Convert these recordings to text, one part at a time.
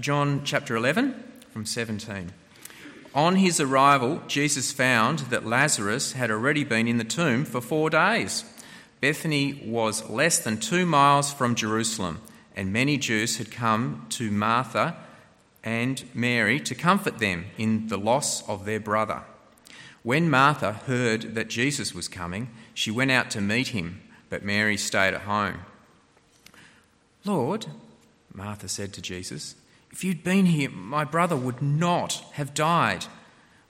John chapter 11 from 17. On his arrival, Jesus found that Lazarus had already been in the tomb for four days. Bethany was less than two miles from Jerusalem, and many Jews had come to Martha and Mary to comfort them in the loss of their brother. When Martha heard that Jesus was coming, she went out to meet him, but Mary stayed at home. Lord, Martha said to Jesus, if you'd been here, my brother would not have died.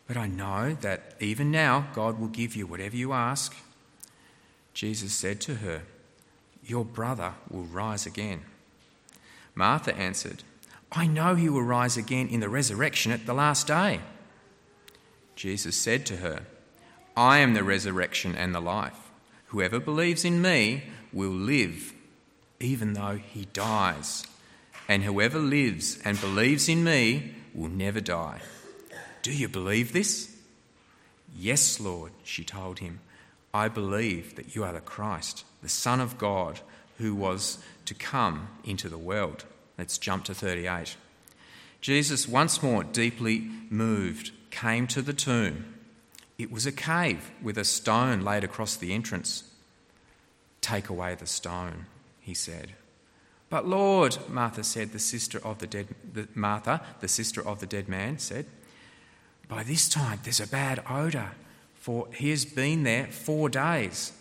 But I know that even now God will give you whatever you ask. Jesus said to her, Your brother will rise again. Martha answered, I know he will rise again in the resurrection at the last day. Jesus said to her, I am the resurrection and the life. Whoever believes in me will live even though he dies. And whoever lives and believes in me will never die. Do you believe this? Yes, Lord, she told him. I believe that you are the Christ, the Son of God, who was to come into the world. Let's jump to 38. Jesus, once more deeply moved, came to the tomb. It was a cave with a stone laid across the entrance. Take away the stone, he said. But Lord, Martha said, the sister of the dead the, Martha, the sister of the dead man, said, by this time there's a bad odour, for he has been there four days.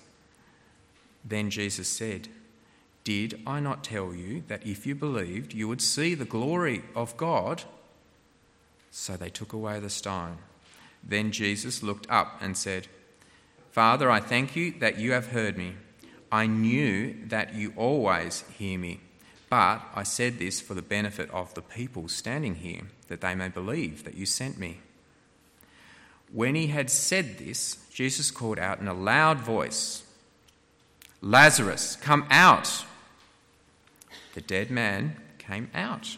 Then Jesus said, Did I not tell you that if you believed, you would see the glory of God? So they took away the stone. Then Jesus looked up and said, Father, I thank you that you have heard me. I knew that you always hear me, but I said this for the benefit of the people standing here, that they may believe that you sent me. When he had said this, Jesus called out in a loud voice, Lazarus, come out. The dead man came out,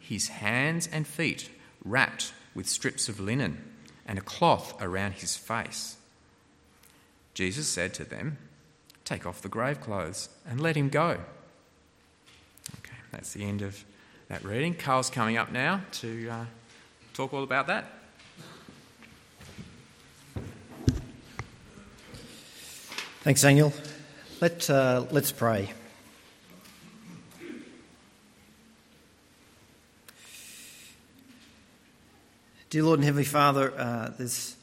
his hands and feet wrapped with strips of linen and a cloth around his face. Jesus said to them, Take off the grave clothes and let him go. That's the end of that reading. Carl's coming up now to uh, talk all about that. Thanks, Daniel. Let, uh, let's pray. Dear Lord and Heavenly Father, uh, there's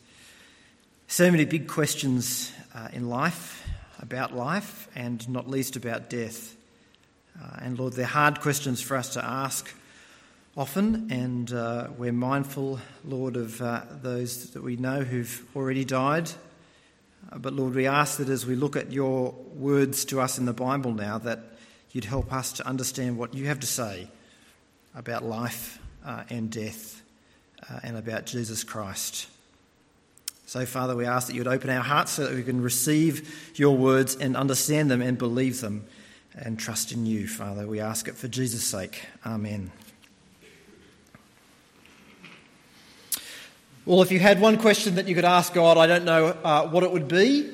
so many big questions uh, in life, about life, and not least about death. Uh, and Lord, they're hard questions for us to ask often, and uh, we're mindful, Lord, of uh, those that we know who've already died uh, but Lord, we ask that as we look at your words to us in the Bible now, that you'd help us to understand what you have to say about life uh, and death uh, and about Jesus Christ. So, Father, we ask that you'd open our hearts so that we can receive your words and understand them and believe them and trust in you, Father. We ask it for Jesus' sake. Amen. Well, if you had one question that you could ask God, I don't know uh, what it would be,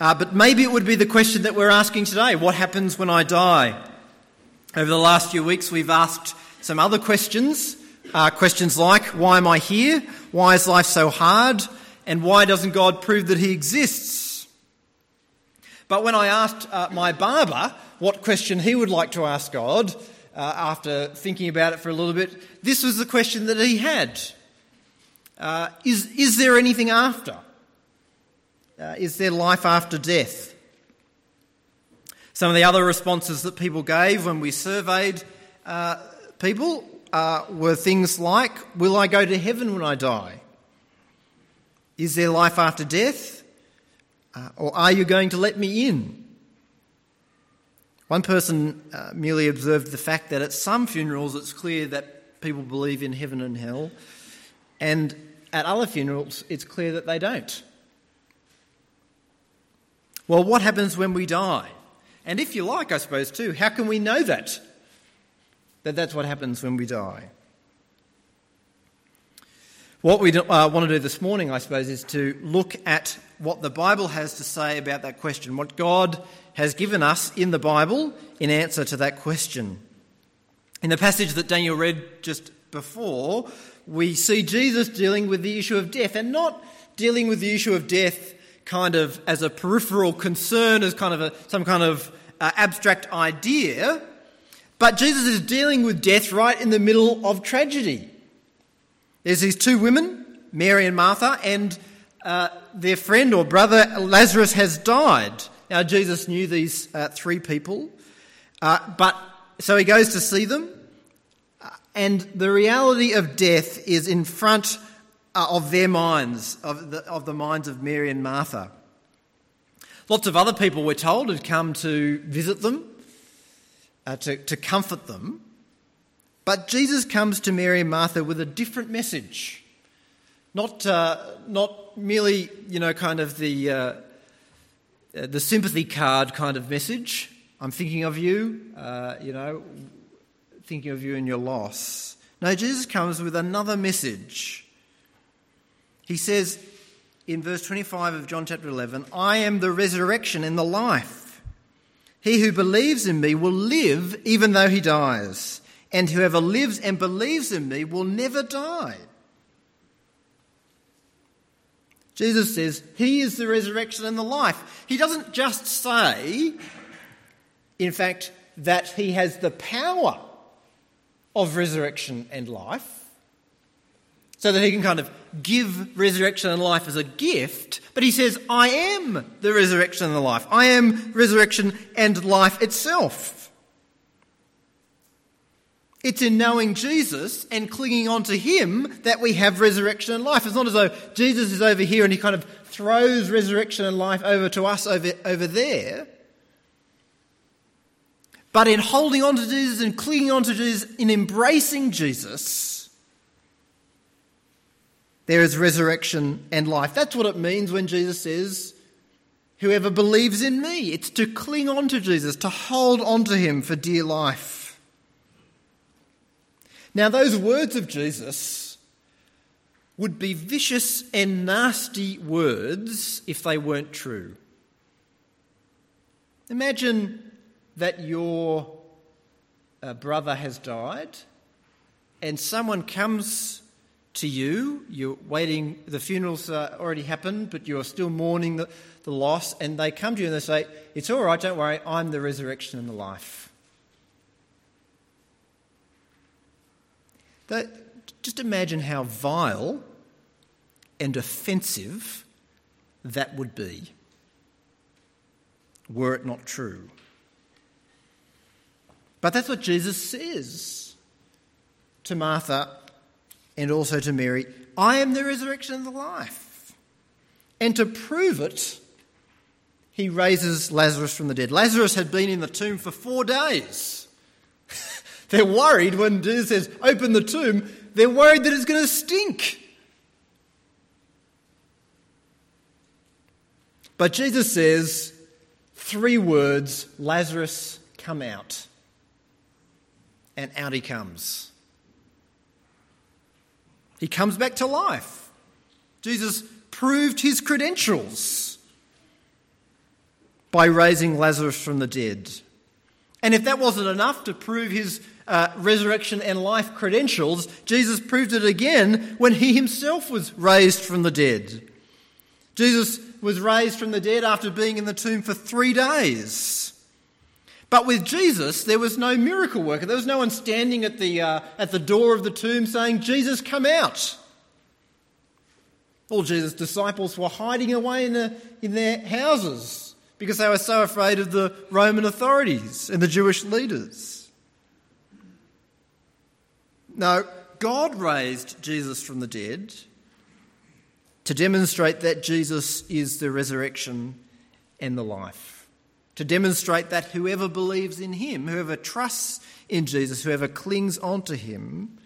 uh, but maybe it would be the question that we're asking today What happens when I die? Over the last few weeks, we've asked some other questions. Uh, questions like Why am I here? Why is life so hard? And why doesn't God prove that He exists? But when I asked uh, my barber what question he would like to ask God, uh, after thinking about it for a little bit, this was the question that he had. Uh, is, is there anything after? Uh, is there life after death? Some of the other responses that people gave when we surveyed uh, people uh, were things like Will I go to heaven when I die? Is there life after death? Uh, or are you going to let me in? One person uh, merely observed the fact that at some funerals it's clear that people believe in heaven and hell, and at other funerals, it's clear that they don't. Well, what happens when we die? And if you like, I suppose, too, how can we know that? That that's what happens when we die. What we uh, want to do this morning, I suppose, is to look at what the Bible has to say about that question, what God has given us in the Bible in answer to that question. In the passage that Daniel read just before, we see Jesus dealing with the issue of death and not dealing with the issue of death kind of as a peripheral concern, as kind of a, some kind of uh, abstract idea, but Jesus is dealing with death right in the middle of tragedy. There's these two women, Mary and Martha, and uh, their friend or brother Lazarus has died. Now, Jesus knew these uh, three people, uh, but so he goes to see them, uh, and the reality of death is in front uh, of their minds, of the, of the minds of Mary and Martha. Lots of other people, we're told, had come to visit them, uh, to, to comfort them. But Jesus comes to Mary and Martha with a different message. Not, uh, not merely, you know, kind of the, uh, uh the sympathy card kind of message. I'm thinking of you, uh, you know, thinking of you and your loss. No, Jesus comes with another message. He says in verse 25 of John chapter 11, I am the resurrection and the life. He who believes in me will live even though he dies, and whoever lives and believes in me will never die. Jesus says, He is the resurrection and the life. He doesn't just say, in fact, that He has the power of resurrection and life so that he can kind of give resurrection and life as a gift. But he says, I am the resurrection and the life. I am resurrection and life itself. It's in knowing Jesus and clinging on to him that we have resurrection and life. It's not as though Jesus is over here and he kind of throws resurrection and life over to us over, over there. But in holding on to Jesus and clinging on to Jesus, in embracing Jesus, there is resurrection and life. That's what it means when Jesus says, Whoever believes in me. It's to cling on to Jesus, to hold on to him for dear life. Now, those words of Jesus would be vicious and nasty words if they weren't true. Imagine that your uh, brother has died and someone comes to you. You're waiting, the funeral's uh, already happened, but you're still mourning the, the loss, and they come to you and they say, It's all right, don't worry, I'm the resurrection and the life. That, just imagine how vile and offensive that would be were it not true. But that's what Jesus says to Martha and also to Mary, I am the resurrection and the life. And to prove it, he raises Lazarus from the dead. Lazarus had been in the tomb for four days. They're worried when Jesus says, Open the tomb, they're worried that it's going to stink. But Jesus says three words Lazarus, come out. And out he comes. He comes back to life. Jesus proved his credentials by raising Lazarus from the dead. And if that wasn't enough to prove his uh, resurrection and life credentials, Jesus proved it again when he himself was raised from the dead. Jesus was raised from the dead after being in the tomb for three days. But with Jesus, there was no miracle worker. There was no one standing at the, uh, at the door of the tomb saying, Jesus, come out. All Jesus' disciples were hiding away in, the, in their houses because they were so afraid of the Roman authorities and the Jewish leaders. No, God raised Jesus from the dead to demonstrate that Jesus is the resurrection and the life to demonstrate that whoever believes in him, whoever trusts in Jesus, whoever clings onto him,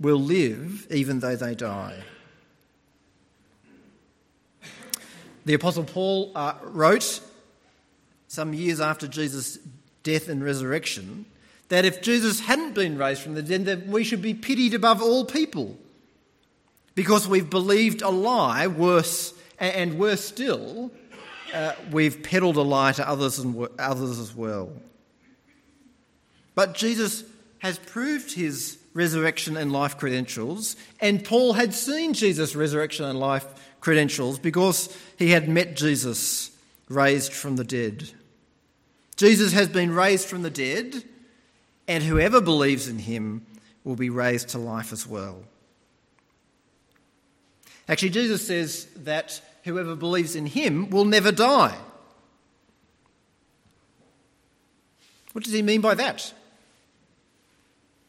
will live even though they die. The Apostle Paul uh, wrote some years after Jesus' death and resurrection that if Jesus hadn't been raised from the dead, then we should be pitied above all people because we've believed a lie worse and worse still uh, we've peddled a lie to others, and others as well. But Jesus has proved his resurrection and life credentials, and Paul had seen Jesus' resurrection and life credentials because he had met Jesus raised from the dead. Jesus has been raised from the dead, and whoever believes in him will be raised to life as well. Actually, Jesus says that whoever believes in him will never die. What does he mean by that?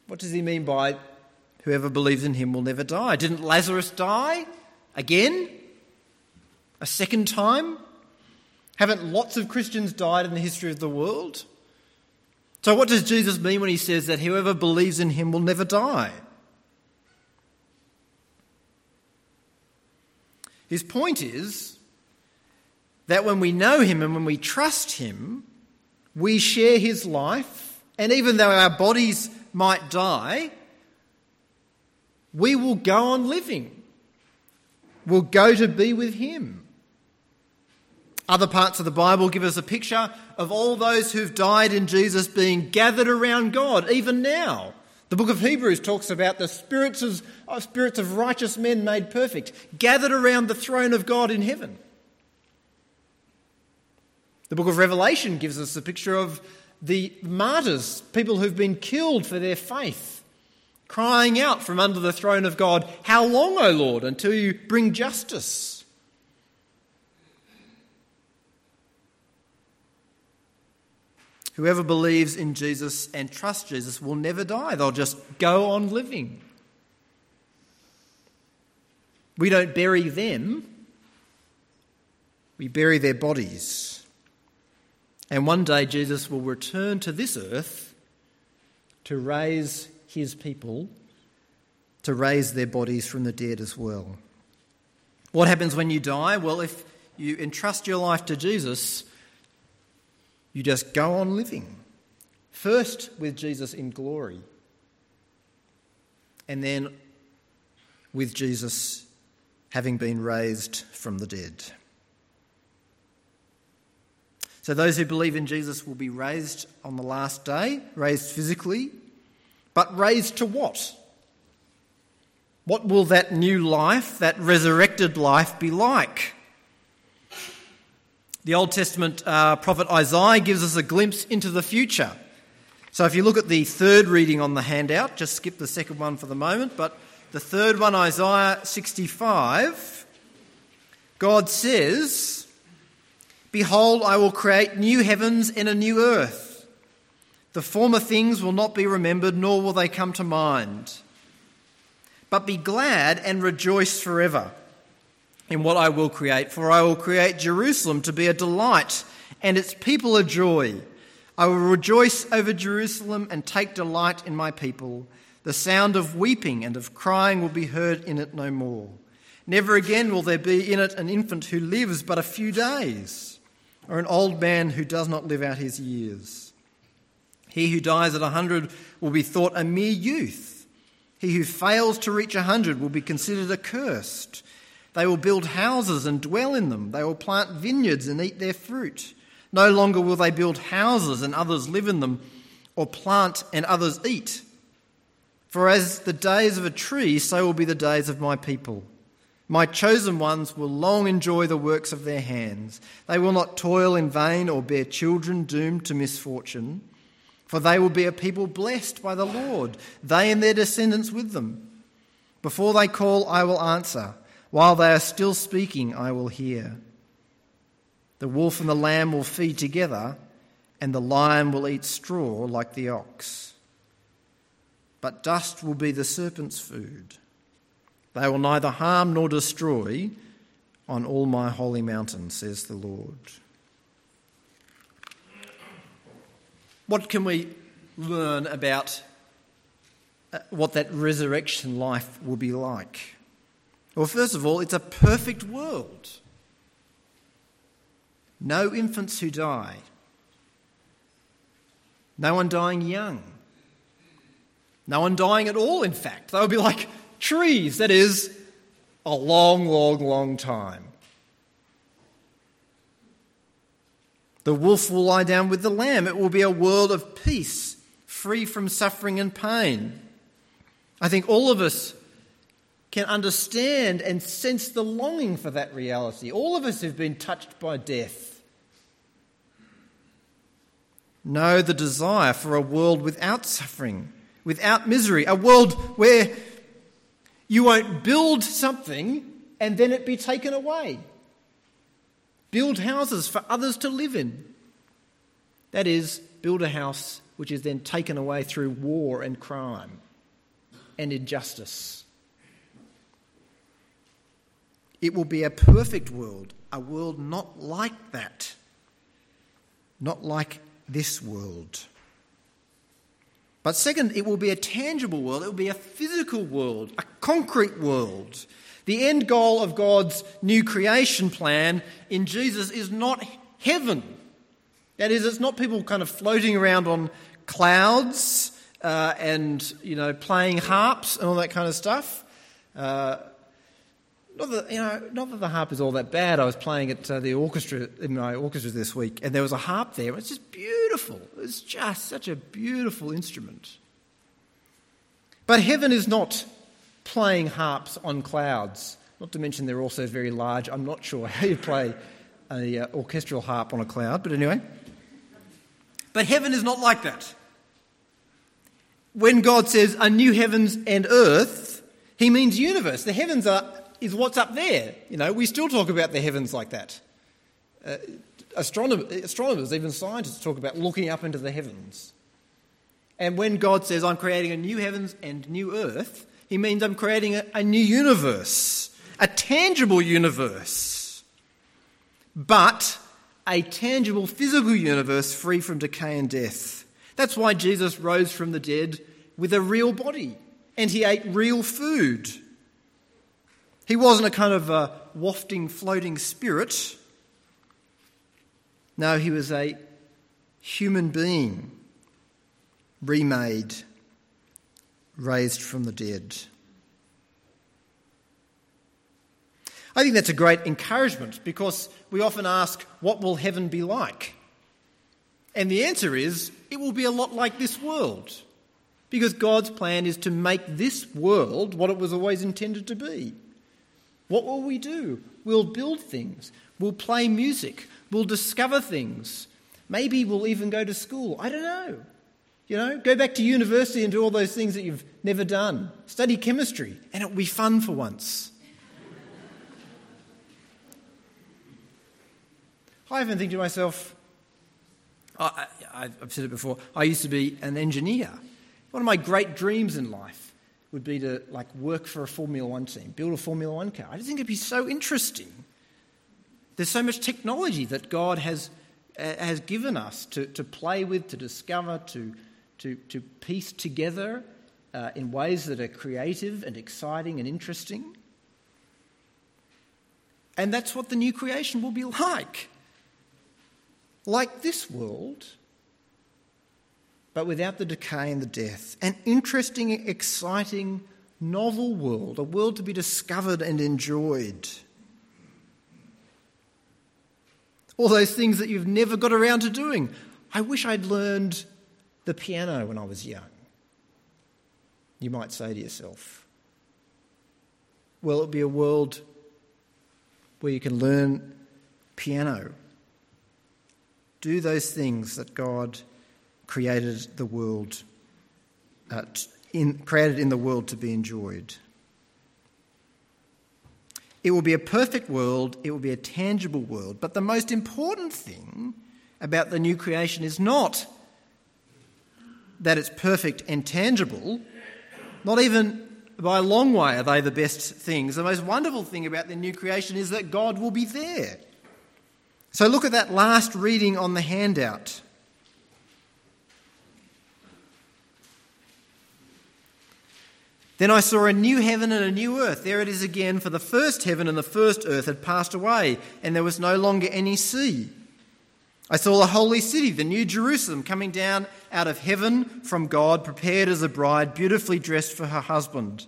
What does he mean by whoever believes in him will never die? Didn't Lazarus die again? A second time? Haven't lots of Christians died in the history of the world? So, what does Jesus mean when he says that whoever believes in him will never die? His point is that when we know him and when we trust him, we share his life, and even though our bodies might die, we will go on living. We'll go to be with him. Other parts of the Bible give us a picture of all those who've died in Jesus being gathered around God, even now. The book of Hebrews talks about the spirits of, uh, spirits of righteous men made perfect, gathered around the throne of God in heaven. The book of Revelation gives us a picture of the martyrs, people who've been killed for their faith, crying out from under the throne of God, How long, O Lord, until you bring justice? Whoever believes in Jesus and trusts Jesus will never die. They'll just go on living. We don't bury them, we bury their bodies. And one day Jesus will return to this earth to raise his people, to raise their bodies from the dead as well. What happens when you die? Well, if you entrust your life to Jesus, you just go on living. First with Jesus in glory, and then with Jesus having been raised from the dead. So, those who believe in Jesus will be raised on the last day, raised physically, but raised to what? What will that new life, that resurrected life, be like? The Old Testament uh, prophet Isaiah gives us a glimpse into the future. So if you look at the third reading on the handout, just skip the second one for the moment, but the third one, Isaiah 65, God says, Behold, I will create new heavens and a new earth. The former things will not be remembered, nor will they come to mind. But be glad and rejoice forever in what I will create, for I will create Jerusalem to be a delight and its people a joy. I will rejoice over Jerusalem and take delight in my people. The sound of weeping and of crying will be heard in it no more. Never again will there be in it an infant who lives but a few days, or an old man who does not live out his years. He who dies at a hundred will be thought a mere youth. He who fails to reach a hundred will be considered accursed. They will build houses and dwell in them. They will plant vineyards and eat their fruit. No longer will they build houses and others live in them, or plant and others eat. For as the days of a tree, so will be the days of my people. My chosen ones will long enjoy the works of their hands. They will not toil in vain or bear children doomed to misfortune, for they will be a people blessed by the Lord, they and their descendants with them. Before they call, I will answer. While they are still speaking, I will hear. The wolf and the lamb will feed together, and the lion will eat straw like the ox. But dust will be the serpent's food. They will neither harm nor destroy on all my holy mountain, says the Lord. What can we learn about uh, what that resurrection life will be like? Well, first of all, it's a perfect world. No infants who die. No one dying young. No one dying at all, in fact. They would be like trees, that is, a long, long, long time. The wolf will lie down with the lamb. It will be a world of peace, free from suffering and pain. I think all of us can understand and sense the longing for that reality. All of us have been touched by death. Know the desire for a world without suffering, without misery, a world where you won't build something and then it be taken away. Build houses for others to live in. That is, build a house which is then taken away through war and crime and injustice. It will be a perfect world, a world not like that, not like this world. But second, it will be a tangible world, it will be a physical world, a concrete world. The end goal of God's new creation plan in Jesus is not heaven. That is, it's not people kind of floating around on clouds uh, and you know playing harps and all that kind of stuff. Uh, not that you know, not that the harp is all that bad. I was playing at uh, the orchestra in my orchestra this week, and there was a harp there. It's just beautiful. It's just such a beautiful instrument. But heaven is not playing harps on clouds. Not to mention they're also very large. I'm not sure how you play an uh, orchestral harp on a cloud, but anyway. But heaven is not like that. When God says a new heavens and earth, he means universe. The heavens are, is what's up there. You know, we still talk about the heavens like that. Uh, astronomers, even scientists, talk about looking up into the heavens. And when God says, I'm creating a new heavens and new earth, he means I'm creating a, a new universe, a tangible universe. But a tangible physical universe free from decay and death. That's why Jesus rose from the dead with a real body and he ate real food. He wasn't a kind of a wafting, floating spirit. No, he was a human being, remade, raised from the dead. I think that's a great encouragement because we often ask, What will heaven be like? And the answer is, It will be a lot like this world. Because God's plan is to make this world what it was always intended to be. What will we do? We'll build things, we'll play music, we'll discover things. Maybe we'll even go to school. I don't know. You know, go back to university and do all those things that you've never done. Study chemistry, and it'll be fun for once. I often think to myself, I, have said it before, I used to be an engineer. One of my great dreams in life would be to like work for a Formula One team, build a Formula One car. I just think it'd be so interesting. There's so much technology that God has, uh, has given us to, to play with, to discover, to, to, to piece together uh, in ways that are creative and exciting and interesting. And that's what the new creation will be like like this world, but without the decay and the death. An interesting, exciting, novel world, a world to be discovered and enjoyed. All those things that you've never got around to doing. I wish I'd learned the piano when I was young. You might say to yourself, well, it'll be a world where you can learn piano do those things that God created the world, uh, in, created in the world to be enjoyed. It will be a perfect world, it will be a tangible world. But the most important thing about the new creation is not that it's perfect and tangible, not even by a long way are they the best things. The most wonderful thing about the new creation is that God will be there. So look at that last reading on the handout. Then I saw a new heaven and a new earth. There it is again, for the first heaven and the first earth had passed away, and there was no longer any sea. I saw the holy city, the new Jerusalem, coming down out of heaven from God, prepared as a bride, beautifully dressed for her husband.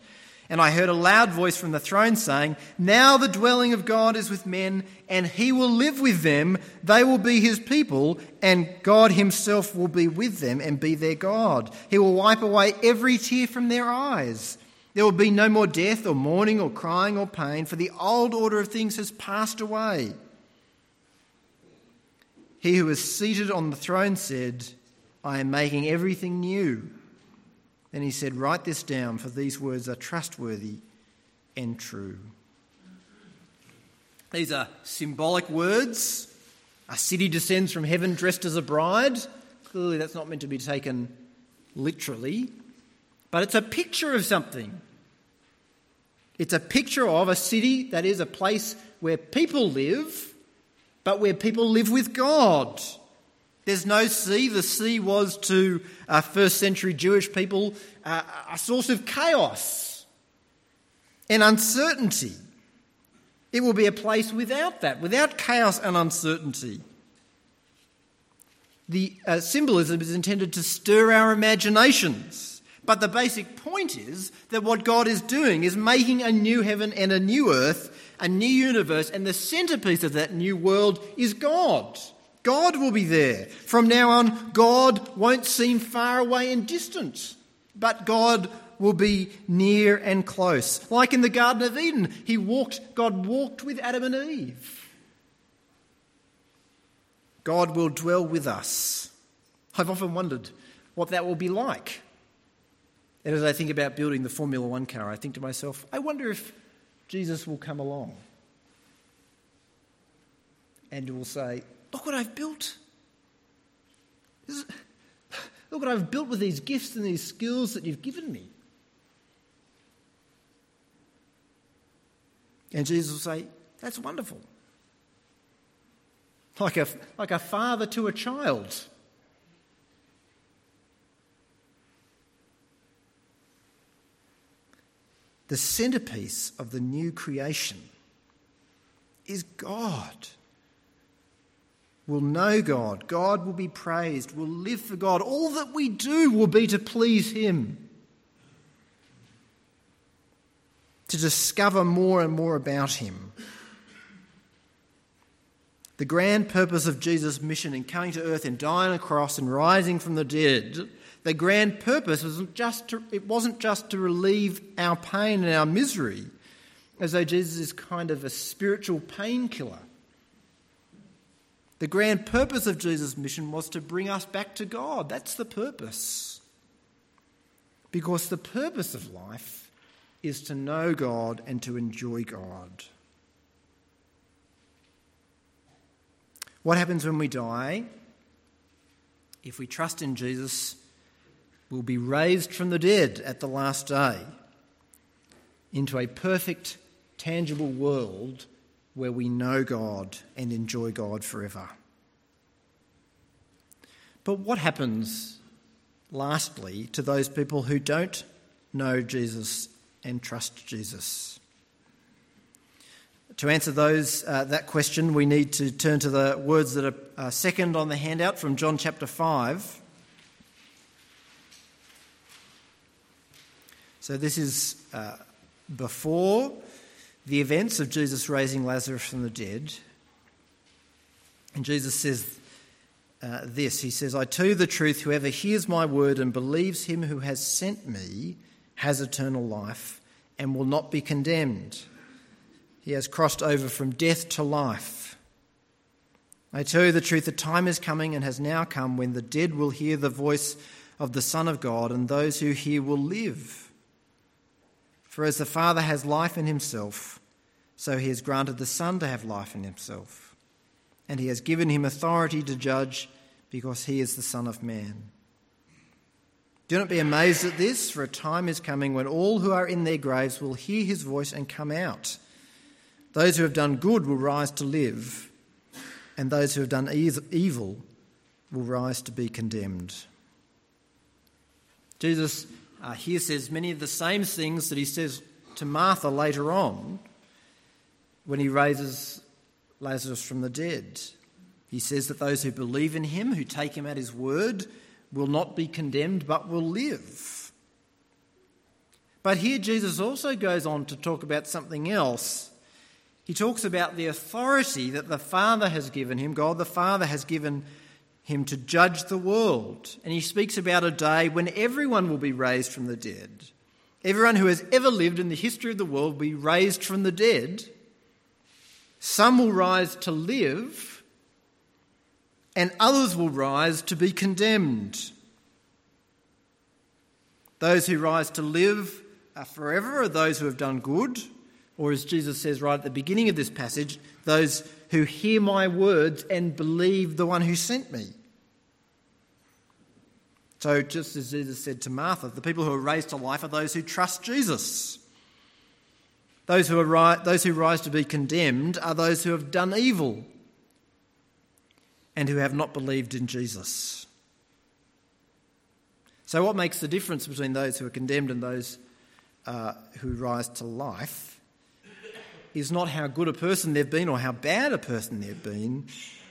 And I heard a loud voice from the throne saying, Now the dwelling of God is with men, and he will live with them. They will be his people, and God himself will be with them and be their God. He will wipe away every tear from their eyes. There will be no more death, or mourning, or crying, or pain, for the old order of things has passed away. He who is seated on the throne said, I am making everything new. Then he said, Write this down, for these words are trustworthy and true. These are symbolic words. A city descends from heaven dressed as a bride. Clearly, that's not meant to be taken literally, but it's a picture of something. It's a picture of a city that is a place where people live, but where people live with God. There's no sea. The sea was to uh, first century Jewish people uh, a source of chaos and uncertainty. It will be a place without that, without chaos and uncertainty. The uh, symbolism is intended to stir our imaginations. But the basic point is that what God is doing is making a new heaven and a new earth, a new universe, and the centerpiece of that new world is God. God will be there. From now on, God won't seem far away and distant, but God will be near and close. Like in the Garden of Eden, he walked, God walked with Adam and Eve. God will dwell with us. I've often wondered what that will be like. And as I think about building the Formula One car, I think to myself, I wonder if Jesus will come along and will say, Look what I've built. Look what I've built with these gifts and these skills that you've given me. And Jesus will say, That's wonderful. Like a, like a father to a child. The centerpiece of the new creation is God will know God. God will be praised. We'll live for God. All that we do will be to please Him. To discover more and more about Him. The grand purpose of Jesus' mission in coming to earth and dying on a cross and rising from the dead, the grand purpose wasn't just to, it wasn't just to relieve our pain and our misery, as though Jesus is kind of a spiritual painkiller. The grand purpose of Jesus' mission was to bring us back to God. That's the purpose. Because the purpose of life is to know God and to enjoy God. What happens when we die? If we trust in Jesus, we'll be raised from the dead at the last day into a perfect, tangible world where we know God and enjoy God forever. But what happens, lastly, to those people who don't know Jesus and trust Jesus? To answer those, uh, that question, we need to turn to the words that are uh, second on the handout from John chapter 5. So, this is uh, before the events of Jesus raising Lazarus from the dead. And Jesus says uh, this He says, I tell you the truth, whoever hears my word and believes him who has sent me has eternal life and will not be condemned. He has crossed over from death to life. I tell you the truth, the time is coming and has now come when the dead will hear the voice of the Son of God, and those who hear will live. For as the Father has life in himself, so he has granted the Son to have life in himself. And he has given him authority to judge because he is the Son of Man. Do not be amazed at this, for a time is coming when all who are in their graves will hear his voice and come out. Those who have done good will rise to live, and those who have done evil will rise to be condemned. Jesus uh, here says many of the same things that he says to Martha later on when he raises Lazarus from the dead. He says that those who believe in him, who take him at his word, will not be condemned but will live. But here Jesus also goes on to talk about something else. He talks about the authority that the Father has given him, God the Father has given him to judge the world. And he speaks about a day when everyone will be raised from the dead. Everyone who has ever lived in the history of the world will be raised from the dead. Some will rise to live, and others will rise to be condemned. Those who rise to live are forever are those who have done good, or as Jesus says right at the beginning of this passage, those who hear my words and believe the one who sent me. So, just as Jesus said to Martha, the people who are raised to life are those who trust Jesus. Those who, are, those who rise to be condemned are those who have done evil and who have not believed in Jesus. So, what makes the difference between those who are condemned and those uh, who rise to life is not how good a person they've been or how bad a person they've been,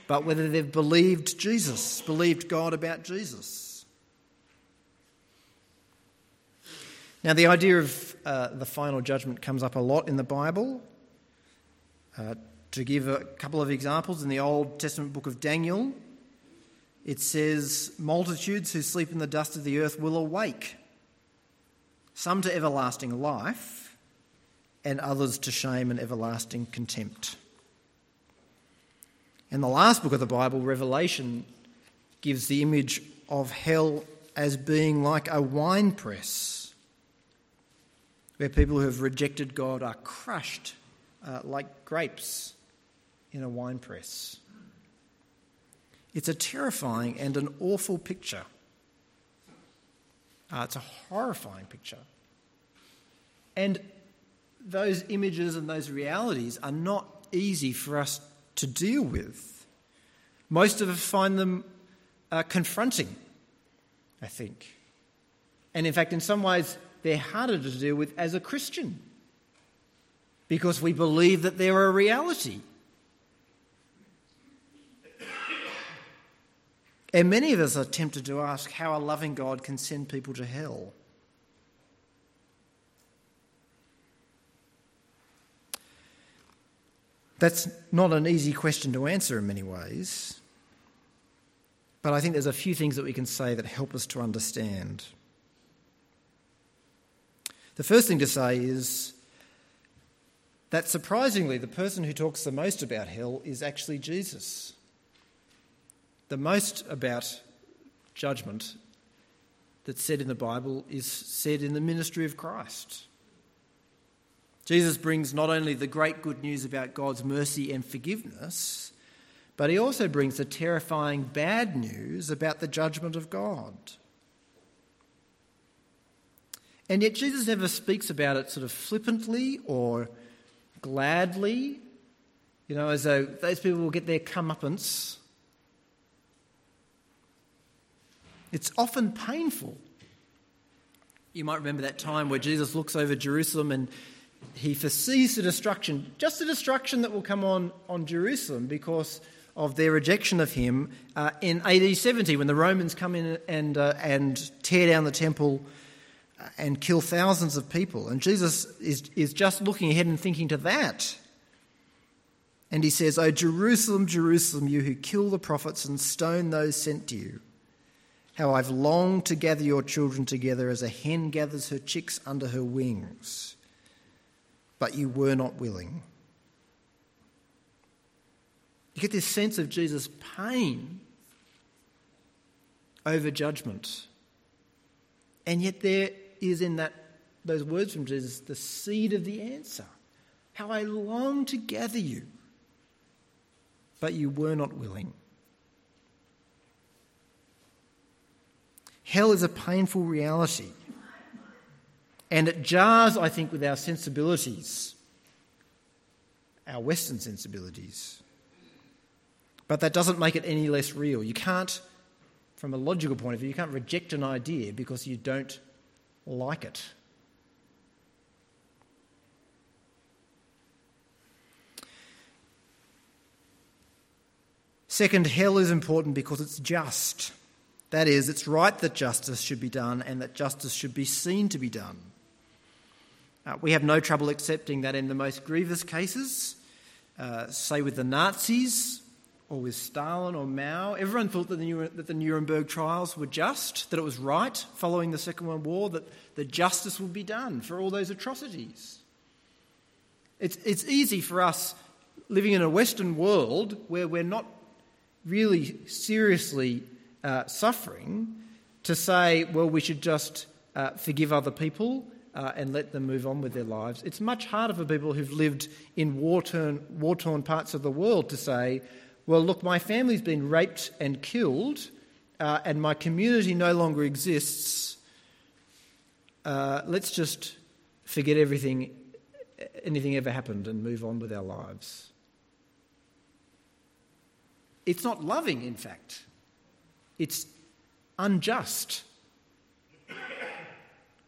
but whether they've believed Jesus, believed God about Jesus. Now, the idea of uh, the final judgment comes up a lot in the Bible. Uh, to give a couple of examples, in the Old Testament book of Daniel, it says, Multitudes who sleep in the dust of the earth will awake, some to everlasting life, and others to shame and everlasting contempt. And the last book of the Bible, Revelation, gives the image of hell as being like a wine press, where people who have rejected God are crushed uh, like grapes in a wine press. It's a terrifying and an awful picture. Uh, it's a horrifying picture. And those images and those realities are not easy for us to deal with. Most of us find them uh, confronting, I think. And in fact, in some ways, they're harder to deal with as a Christian because we believe that they're a reality. And many of us are tempted to ask how a loving God can send people to hell. That's not an easy question to answer in many ways, but I think there's a few things that we can say that help us to understand. The first thing to say is that surprisingly, the person who talks the most about hell is actually Jesus the most about judgment that's said in the Bible is said in the ministry of Christ. Jesus brings not only the great good news about God's mercy and forgiveness, but he also brings the terrifying bad news about the judgment of God. And yet, Jesus never speaks about it sort of flippantly or gladly, you know, as though those people will get their comeuppance It's often painful. You might remember that time where Jesus looks over Jerusalem and he foresees the destruction, just the destruction that will come on, on Jerusalem because of their rejection of him uh, in AD 70 when the Romans come in and, uh, and tear down the temple and kill thousands of people. And Jesus is, is just looking ahead and thinking to that. And he says, O Jerusalem, Jerusalem, you who kill the prophets and stone those sent to you. How I've longed to gather your children together as a hen gathers her chicks under her wings, but you were not willing. You get this sense of Jesus' pain over judgment. And yet, there is in that, those words from Jesus the seed of the answer. How I long to gather you, but you were not willing. Hell is a painful reality. And it jars, I think, with our sensibilities, our Western sensibilities. But that doesn't make it any less real. You can't, from a logical point of view, you can't reject an idea because you don't like it. Second, hell is important because it's just. That is, it's right that justice should be done and that justice should be seen to be done. Uh, we have no trouble accepting that in the most grievous cases, uh, say with the Nazis or with Stalin or Mao, everyone thought that the, that the Nuremberg trials were just, that it was right following the Second World War, that, that justice would be done for all those atrocities. It's, it's easy for us living in a Western world where we're not really seriously uh, suffering to say, well, we should just uh, forgive other people uh, and let them move on with their lives. It's much harder for people who've lived in war torn parts of the world to say, well, look, my family's been raped and killed, uh, and my community no longer exists. Uh, let's just forget everything, anything ever happened, and move on with our lives. It's not loving, in fact, it's unjust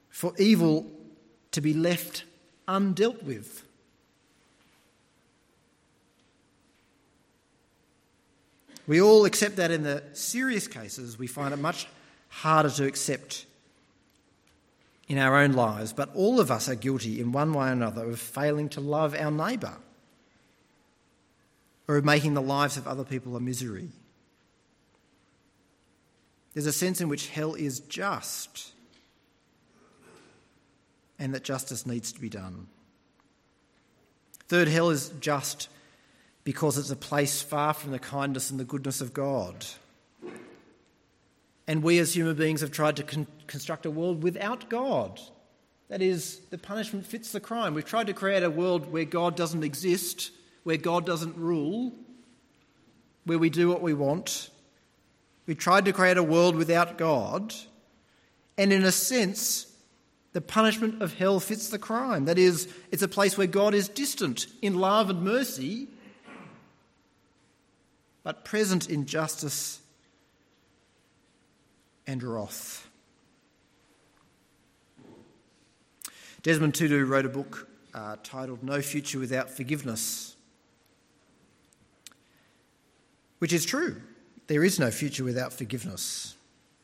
for evil to be left undealt with. We all accept that in the serious cases, we find it much harder to accept in our own lives, but all of us are guilty in one way or another of failing to love our neighbour or of making the lives of other people a misery. There's a sense in which hell is just and that justice needs to be done. Third, hell is just because it's a place far from the kindness and the goodness of God. And we as human beings have tried to con- construct a world without God. That is, the punishment fits the crime. We've tried to create a world where God doesn't exist, where God doesn't rule, where we do what we want. We tried to create a world without God. And in a sense, the punishment of hell fits the crime. That is, it's a place where God is distant in love and mercy, but present injustice and wrath. Desmond Tutu wrote a book uh, titled No Future Without Forgiveness, which is true. There is no future without forgiveness.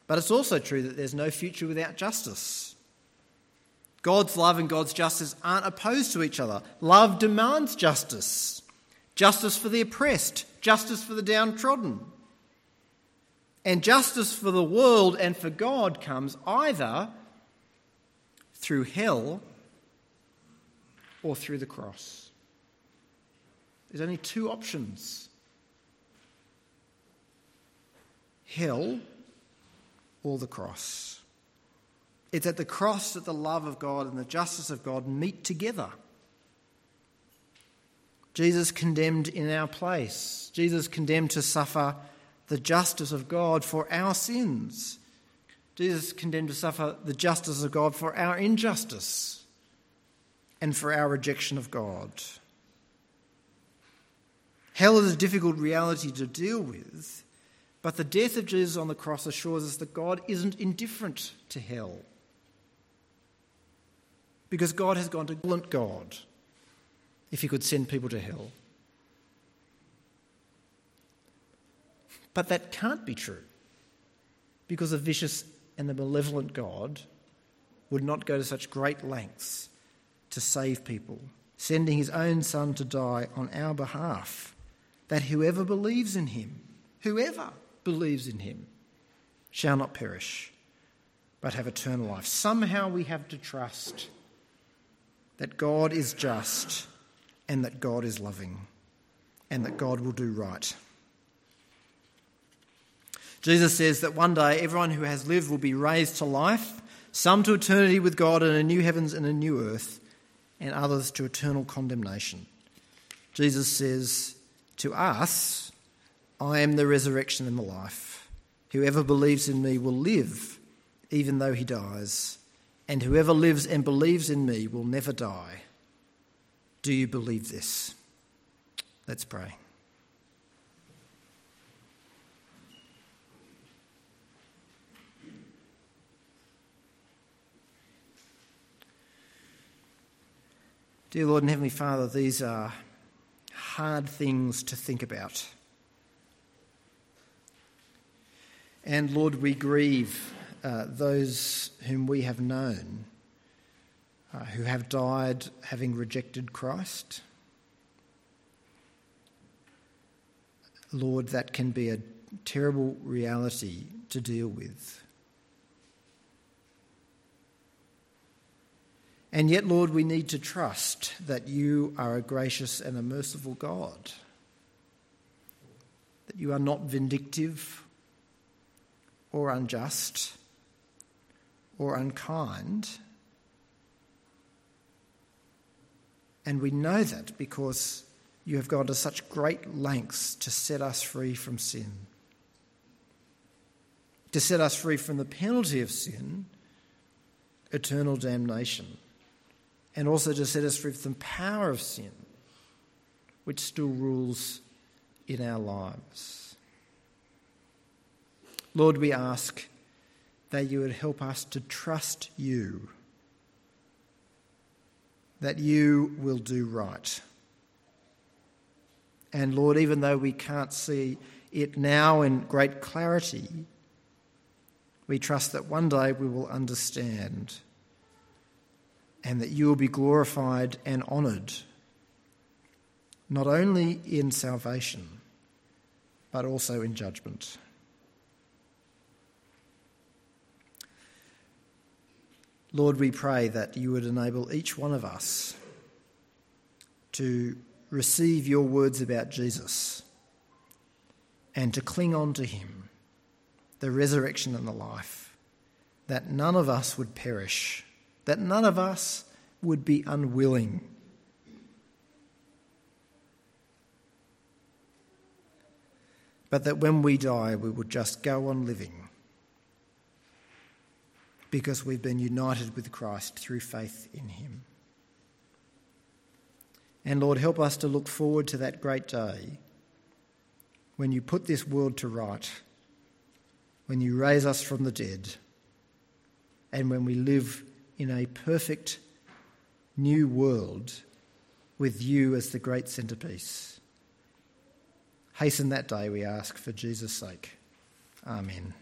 But it's also true that there's no future without justice. God's love and God's justice aren't opposed to each other. Love demands justice justice for the oppressed, justice for the downtrodden. And justice for the world and for God comes either through hell or through the cross. There's only two options hell or the cross. It's at the cross that the love of God and the justice of God meet together. Jesus condemned in our place. Jesus condemned to suffer the justice of God for our sins. Jesus condemned to suffer the justice of God for our injustice and for our rejection of God. Hell is a difficult reality to deal with, but the death of Jesus on the cross assures us that God isn't indifferent to hell. Because God has gone to God if he could send people to hell. But that can't be true because a vicious and the malevolent God would not go to such great lengths to save people, sending his own Son to die on our behalf, that whoever believes in him, whoever believes in him, shall not perish, but have eternal life. Somehow we have to trust that God is just and that God is loving and that God will do right. Jesus says that one day everyone who has lived will be raised to life, some to eternity with God in a new heavens and a new earth, and others to eternal condemnation. Jesus says to us, I am the resurrection and the life. Whoever believes in me will live, even though he dies, and whoever lives and believes in me will never die. Do you believe this? Let's pray. Dear Lord and Heavenly Father, these are hard things to think about. And Lord, we grieve uh, those whom we have known uh, who have died having rejected Christ. Lord, that can be a terrible reality to deal with. And yet, Lord, we need to trust that you are a gracious and a merciful God, that you are not vindictive or unjust or unkind. And we know that because you have gone to such great lengths to set us free from sin, to set us free from the penalty of sin, eternal damnation, and also to set us free from the power of sin, which still rules in our lives. Lord, we ask that you would help us to trust you, that you will do right. And Lord, even though we can't see it now in great clarity, we trust that one day we will understand and that you will be glorified and honoured, not only in salvation, but also in judgment. Lord, we pray that you would enable each one of us to receive your words about Jesus and to cling on to him, the resurrection and the life, that none of us would perish, that none of us would be unwilling. But that when we die, we would just go on living because we've been united with Christ through faith in him. And Lord, help us to look forward to that great day when you put this world to right, when you raise us from the dead, and when we live in a perfect new world with you as the great centrepiece. Hasten that day, we ask, for Jesus' sake. Amen.